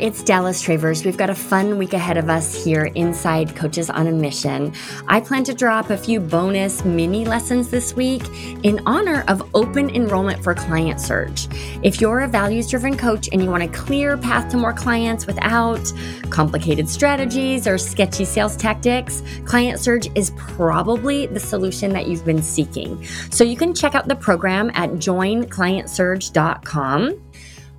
it's Dallas Travers. We've got a fun week ahead of us here inside Coaches on a Mission. I plan to drop a few bonus mini lessons this week in honor of open enrollment for Client Surge. If you're a values driven coach and you want a clear path to more clients without complicated strategies or sketchy sales tactics, Client Surge is probably the solution that you've been seeking. So you can check out the program at joinclientsurge.com.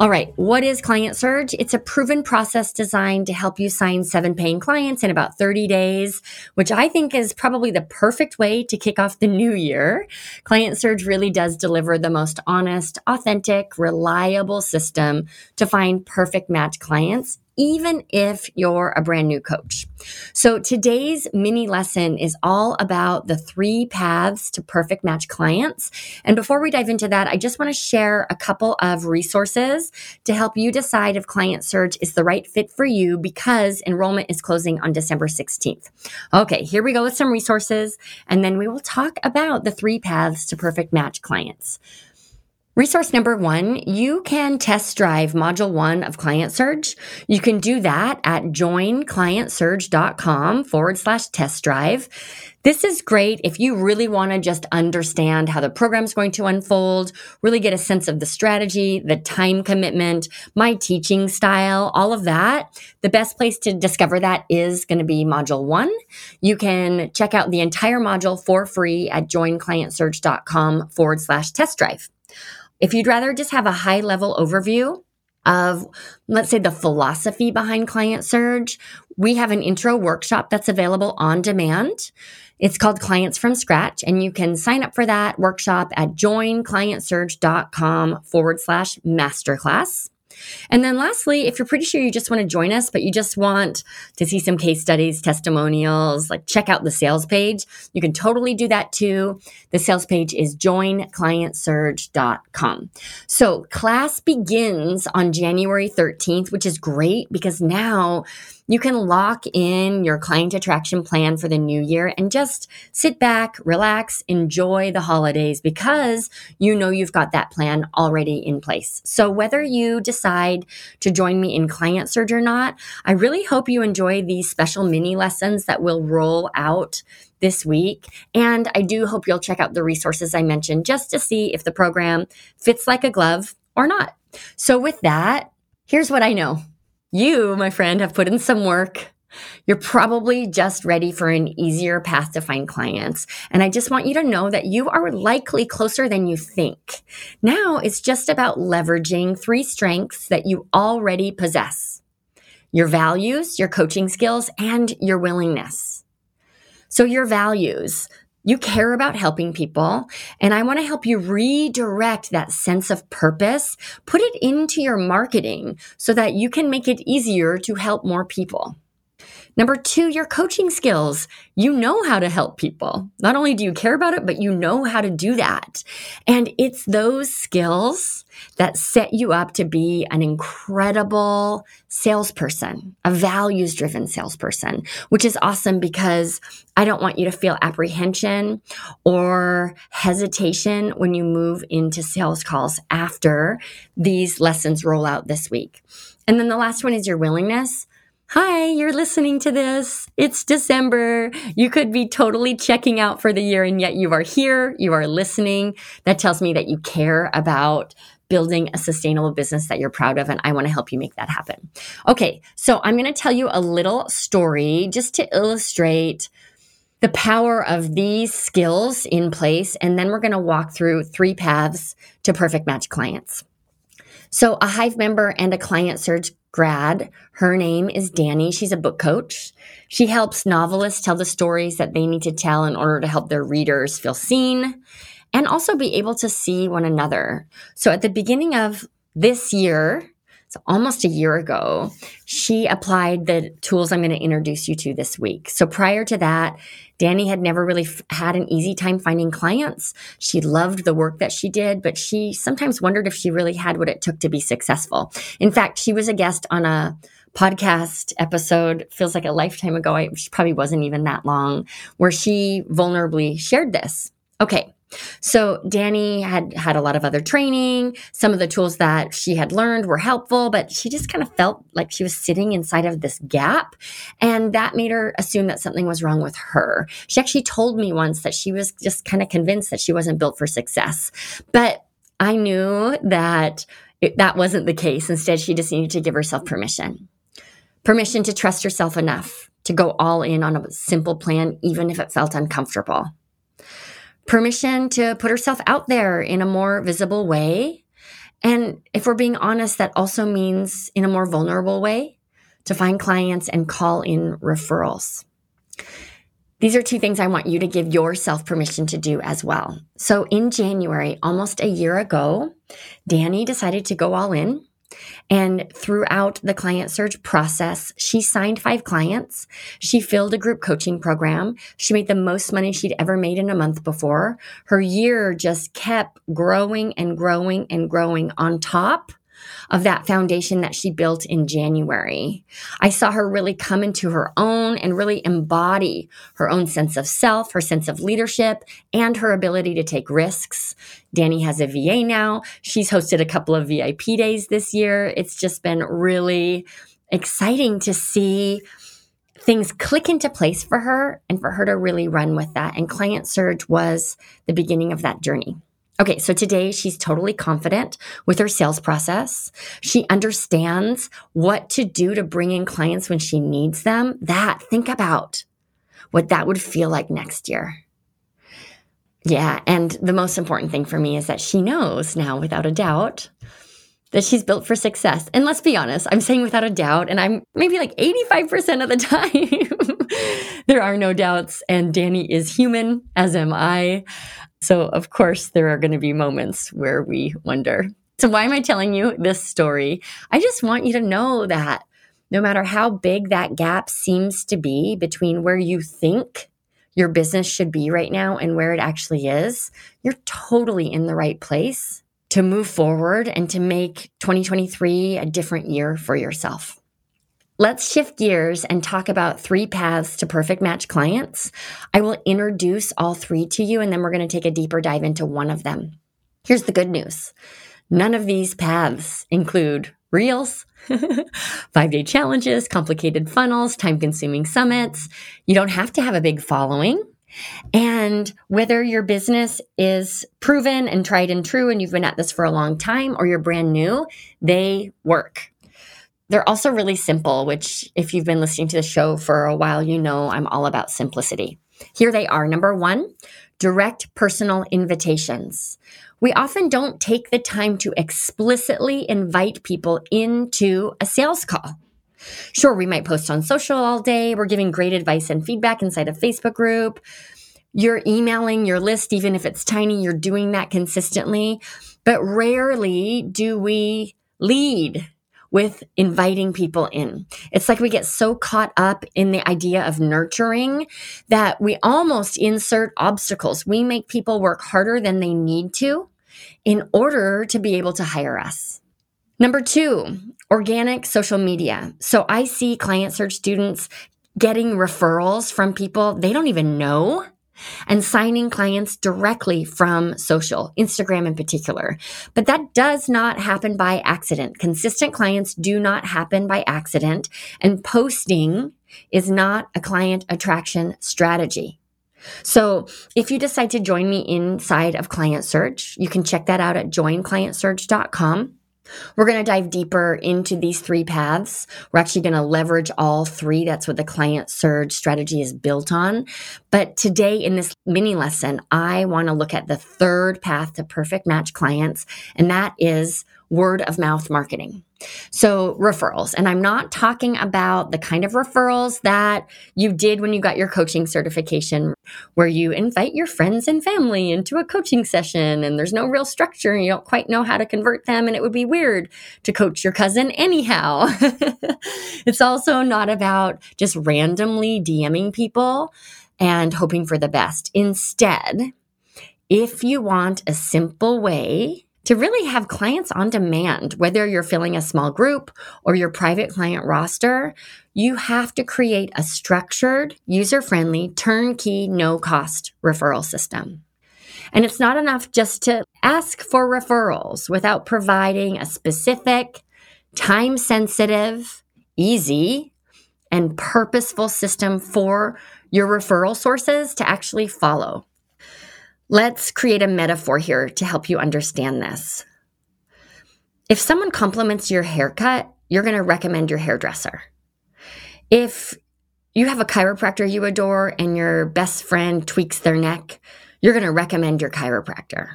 All right, what is Client Surge? It's a proven process designed to help you sign seven paying clients in about 30 days, which I think is probably the perfect way to kick off the new year. Client Surge really does deliver the most honest, authentic, reliable system to find perfect match clients even if you're a brand new coach. So today's mini lesson is all about the three paths to perfect match clients. And before we dive into that, I just want to share a couple of resources to help you decide if Client Surge is the right fit for you because enrollment is closing on December 16th. Okay, here we go with some resources, and then we will talk about the three paths to perfect match clients. Resource number one, you can test drive module one of Client Surge. You can do that at joinclientsurge.com forward slash test drive. This is great if you really want to just understand how the program is going to unfold, really get a sense of the strategy, the time commitment, my teaching style, all of that. The best place to discover that is going to be module one. You can check out the entire module for free at joinclientsurge.com forward slash test drive. If you'd rather just have a high level overview of, let's say, the philosophy behind Client Surge, we have an intro workshop that's available on demand. It's called Clients from Scratch, and you can sign up for that workshop at joinclientsurge.com forward slash masterclass. And then lastly, if you're pretty sure you just want to join us, but you just want to see some case studies, testimonials, like check out the sales page, you can totally do that too. The sales page is joinclientsurge.com. So class begins on January 13th, which is great because now you can lock in your client attraction plan for the new year and just sit back, relax, enjoy the holidays because you know you've got that plan already in place. So whether you decide to join me in Client Surge or not, I really hope you enjoy these special mini lessons that will roll out this week. And I do hope you'll check out the resources I mentioned just to see if the program fits like a glove or not. So with that, here's what I know. You, my friend, have put in some work. You're probably just ready for an easier path to find clients. And I just want you to know that you are likely closer than you think. Now it's just about leveraging three strengths that you already possess your values, your coaching skills, and your willingness. So, your values, you care about helping people, and I want to help you redirect that sense of purpose, put it into your marketing so that you can make it easier to help more people. Number two, your coaching skills. You know how to help people. Not only do you care about it, but you know how to do that. And it's those skills that set you up to be an incredible salesperson, a values driven salesperson, which is awesome because I don't want you to feel apprehension or hesitation when you move into sales calls after these lessons roll out this week. And then the last one is your willingness Hi, you're listening to this. It's December. You could be totally checking out for the year and yet you are here. You are listening. That tells me that you care about building a sustainable business that you're proud of. And I want to help you make that happen. Okay. So I'm going to tell you a little story just to illustrate the power of these skills in place. And then we're going to walk through three paths to perfect match clients. So, a Hive member and a Client Surge grad. Her name is Danny. She's a book coach. She helps novelists tell the stories that they need to tell in order to help their readers feel seen and also be able to see one another. So, at the beginning of this year, so almost a year ago, she applied the tools I'm going to introduce you to this week. So prior to that, Danny had never really f- had an easy time finding clients. She loved the work that she did, but she sometimes wondered if she really had what it took to be successful. In fact, she was a guest on a podcast episode feels like a lifetime ago. I, she probably wasn't even that long where she vulnerably shared this. Okay. So Danny had had a lot of other training. Some of the tools that she had learned were helpful, but she just kind of felt like she was sitting inside of this gap. And that made her assume that something was wrong with her. She actually told me once that she was just kind of convinced that she wasn't built for success. But I knew that it, that wasn't the case. Instead, she just needed to give herself permission permission to trust herself enough to go all in on a simple plan, even if it felt uncomfortable permission to put herself out there in a more visible way. And if we're being honest, that also means in a more vulnerable way to find clients and call in referrals. These are two things I want you to give yourself permission to do as well. So in January, almost a year ago, Danny decided to go all in and throughout the client surge process, she signed five clients. She filled a group coaching program. She made the most money she'd ever made in a month before. Her year just kept growing and growing and growing on top of that foundation that she built in January. I saw her really come into her own and really embody her own sense of self, her sense of leadership, and her ability to take risks. Danny has a VA now. She's hosted a couple of VIP days this year. It's just been really exciting to see things click into place for her and for her to really run with that. And Client Surge was the beginning of that journey. Okay, so today she's totally confident with her sales process. She understands what to do to bring in clients when she needs them. That, think about what that would feel like next year. Yeah, and the most important thing for me is that she knows now without a doubt that she's built for success. And let's be honest, I'm saying without a doubt, and I'm maybe like 85% of the time. there are no doubts, and Danny is human, as am I. So, of course, there are going to be moments where we wonder. So, why am I telling you this story? I just want you to know that no matter how big that gap seems to be between where you think your business should be right now and where it actually is, you're totally in the right place to move forward and to make 2023 a different year for yourself. Let's shift gears and talk about three paths to perfect match clients. I will introduce all three to you, and then we're going to take a deeper dive into one of them. Here's the good news none of these paths include reels, five day challenges, complicated funnels, time consuming summits. You don't have to have a big following. And whether your business is proven and tried and true and you've been at this for a long time or you're brand new, they work. They're also really simple, which, if you've been listening to the show for a while, you know I'm all about simplicity. Here they are. Number one, direct personal invitations. We often don't take the time to explicitly invite people into a sales call. Sure, we might post on social all day. We're giving great advice and feedback inside a Facebook group. You're emailing your list, even if it's tiny, you're doing that consistently. But rarely do we lead with inviting people in. It's like we get so caught up in the idea of nurturing that we almost insert obstacles. We make people work harder than they need to in order to be able to hire us. Number two, organic social media. So I see client surge students getting referrals from people they don't even know and signing clients directly from social, Instagram in particular. But that does not happen by accident. Consistent clients do not happen by accident, and posting is not a client attraction strategy. So if you decide to join me inside of Client Surge, you can check that out at joinclientsurge.com. We're going to dive deeper into these three paths. We're actually going to leverage all three. That's what the client surge strategy is built on. But today in this mini lesson, I want to look at the third path to perfect match clients, and that is word of mouth marketing. So, referrals. And I'm not talking about the kind of referrals that you did when you got your coaching certification, where you invite your friends and family into a coaching session and there's no real structure and you don't quite know how to convert them. And it would be weird to coach your cousin anyhow. it's also not about just randomly DMing people and hoping for the best. Instead, if you want a simple way to really have clients on demand, whether you're filling a small group or your private client roster, you have to create a structured, user friendly, turnkey, no cost referral system. And it's not enough just to ask for referrals without providing a specific, time sensitive, easy, and purposeful system for your referral sources to actually follow. Let's create a metaphor here to help you understand this. If someone compliments your haircut, you're going to recommend your hairdresser. If you have a chiropractor you adore and your best friend tweaks their neck, you're going to recommend your chiropractor.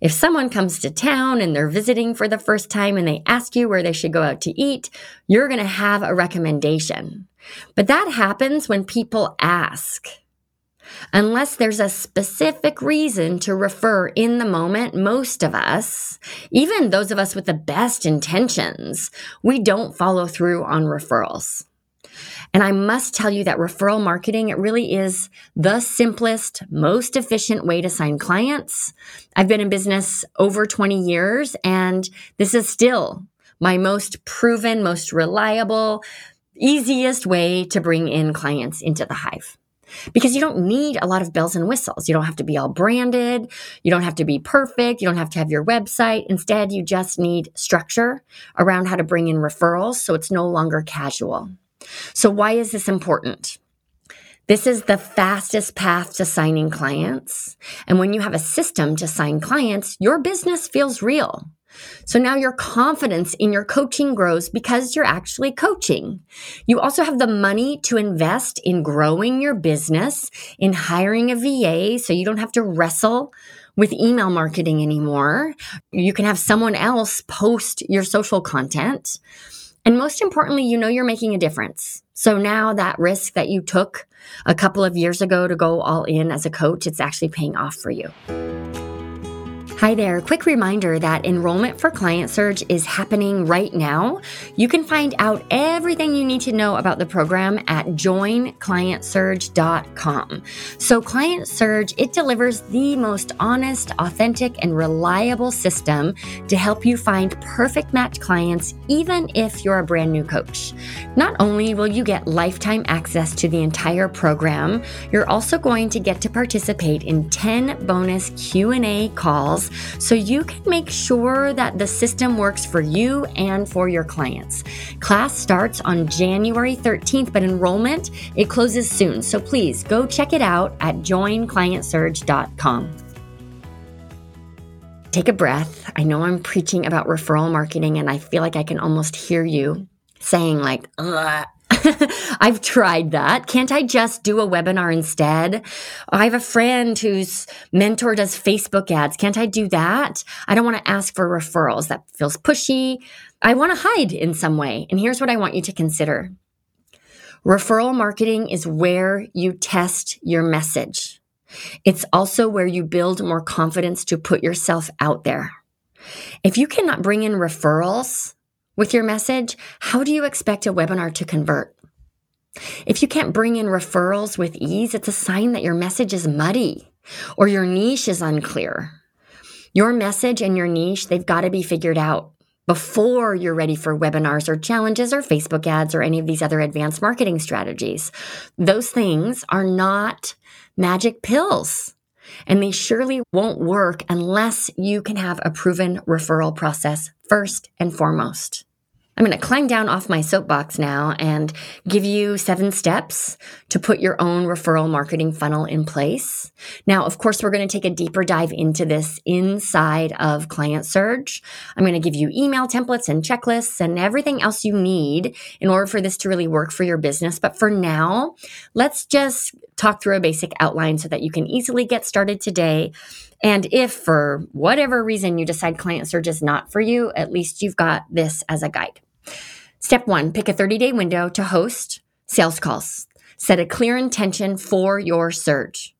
If someone comes to town and they're visiting for the first time and they ask you where they should go out to eat, you're going to have a recommendation. But that happens when people ask. Unless there's a specific reason to refer in the moment, most of us, even those of us with the best intentions, we don't follow through on referrals. And I must tell you that referral marketing, it really is the simplest, most efficient way to sign clients. I've been in business over 20 years and this is still my most proven, most reliable, easiest way to bring in clients into the hive. Because you don't need a lot of bells and whistles. You don't have to be all branded. You don't have to be perfect. You don't have to have your website. Instead, you just need structure around how to bring in referrals so it's no longer casual. So, why is this important? This is the fastest path to signing clients. And when you have a system to sign clients, your business feels real. So now your confidence in your coaching grows because you're actually coaching. You also have the money to invest in growing your business, in hiring a VA so you don't have to wrestle with email marketing anymore. You can have someone else post your social content. And most importantly, you know you're making a difference. So now that risk that you took a couple of years ago to go all in as a coach, it's actually paying off for you. Hi there. Quick reminder that enrollment for Client Surge is happening right now. You can find out everything you need to know about the program at joinclientsurge.com. So Client Surge, it delivers the most honest, authentic, and reliable system to help you find perfect match clients even if you're a brand new coach. Not only will you get lifetime access to the entire program, you're also going to get to participate in 10 bonus Q&A calls so you can make sure that the system works for you and for your clients. Class starts on January 13th, but enrollment it closes soon. So please go check it out at joinclientsurge.com. Take a breath. I know I'm preaching about referral marketing and I feel like I can almost hear you saying like, Ugh I've tried that. Can't I just do a webinar instead? I have a friend whose mentor does Facebook ads. Can't I do that? I don't want to ask for referrals. That feels pushy. I want to hide in some way. And here's what I want you to consider. Referral marketing is where you test your message. It's also where you build more confidence to put yourself out there. If you cannot bring in referrals, with your message, how do you expect a webinar to convert? If you can't bring in referrals with ease, it's a sign that your message is muddy or your niche is unclear. Your message and your niche, they've got to be figured out before you're ready for webinars or challenges or Facebook ads or any of these other advanced marketing strategies. Those things are not magic pills. And they surely won't work unless you can have a proven referral process first and foremost. I'm going to climb down off my soapbox now and give you seven steps to put your own referral marketing funnel in place. Now, of course, we're going to take a deeper dive into this inside of Client Surge. I'm going to give you email templates and checklists and everything else you need in order for this to really work for your business. But for now, let's just talk through a basic outline so that you can easily get started today and if for whatever reason you decide client surge is not for you, at least you've got this as a guide. Step one, pick a 30 day window to host sales calls. Set a clear intention for your surge.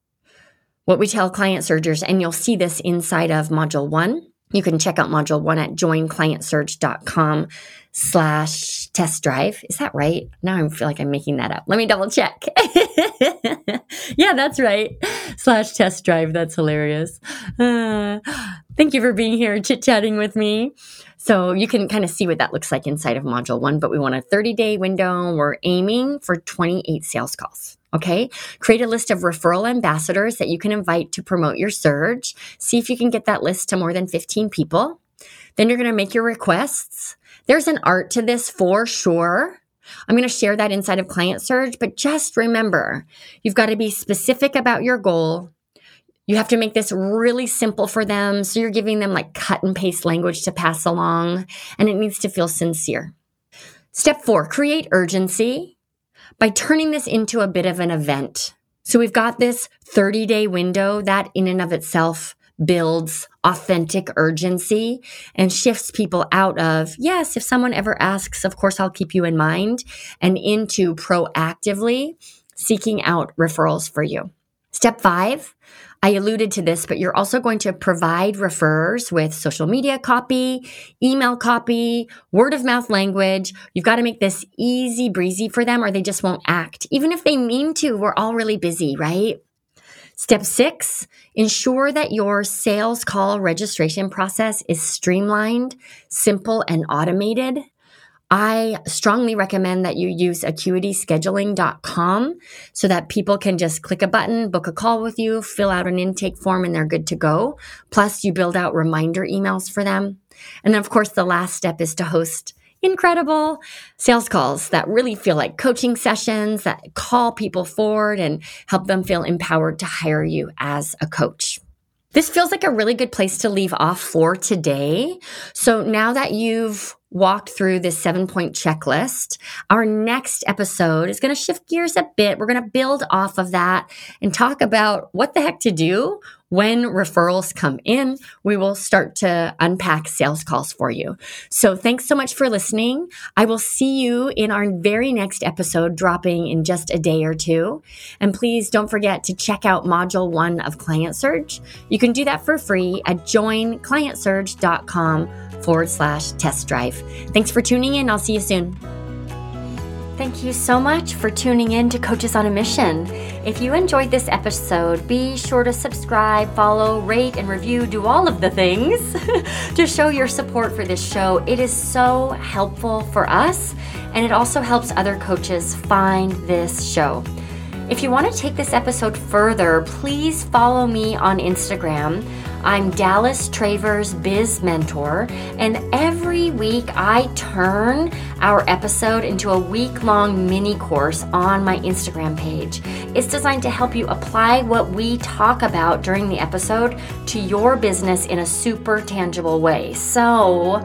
What we tell client surgers, and you'll see this inside of module one. You can check out module one at joinclientsurge.com slash test drive. Is that right? Now I feel like I'm making that up. Let me double check. yeah, that's right. Slash test drive. That's hilarious. Uh, thank you for being here, chit chatting with me. So you can kind of see what that looks like inside of module one, but we want a 30 day window. We're aiming for 28 sales calls. Okay. Create a list of referral ambassadors that you can invite to promote your surge. See if you can get that list to more than 15 people. Then you're going to make your requests. There's an art to this for sure. I'm going to share that inside of Client Surge, but just remember you've got to be specific about your goal. You have to make this really simple for them. So you're giving them like cut and paste language to pass along, and it needs to feel sincere. Step four, create urgency by turning this into a bit of an event. So we've got this 30 day window that in and of itself builds authentic urgency and shifts people out of, yes, if someone ever asks, of course, I'll keep you in mind, and into proactively seeking out referrals for you. Step five, I alluded to this, but you're also going to provide referrers with social media copy, email copy, word of mouth language. You've got to make this easy breezy for them or they just won't act. Even if they mean to, we're all really busy, right? Step six, ensure that your sales call registration process is streamlined, simple, and automated. I strongly recommend that you use acuityscheduling.com so that people can just click a button, book a call with you, fill out an intake form, and they're good to go. Plus, you build out reminder emails for them. And then, of course, the last step is to host incredible sales calls that really feel like coaching sessions that call people forward and help them feel empowered to hire you as a coach. This feels like a really good place to leave off for today. So now that you've walked through this seven point checklist. Our next episode is going to shift gears a bit. We're going to build off of that and talk about what the heck to do when referrals come in. We will start to unpack sales calls for you. So thanks so much for listening. I will see you in our very next episode dropping in just a day or two. And please don't forget to check out module one of Client Surge. You can do that for free at joinclientsurge.com forward slash test drive. Thanks for tuning in. I'll see you soon. Thank you so much for tuning in to Coaches on a Mission. If you enjoyed this episode, be sure to subscribe, follow, rate, and review, do all of the things to show your support for this show. It is so helpful for us, and it also helps other coaches find this show. If you want to take this episode further, please follow me on Instagram. I'm Dallas Travers Biz Mentor, and every week I turn our episode into a week long mini course on my Instagram page. It's designed to help you apply what we talk about during the episode to your business in a super tangible way. So,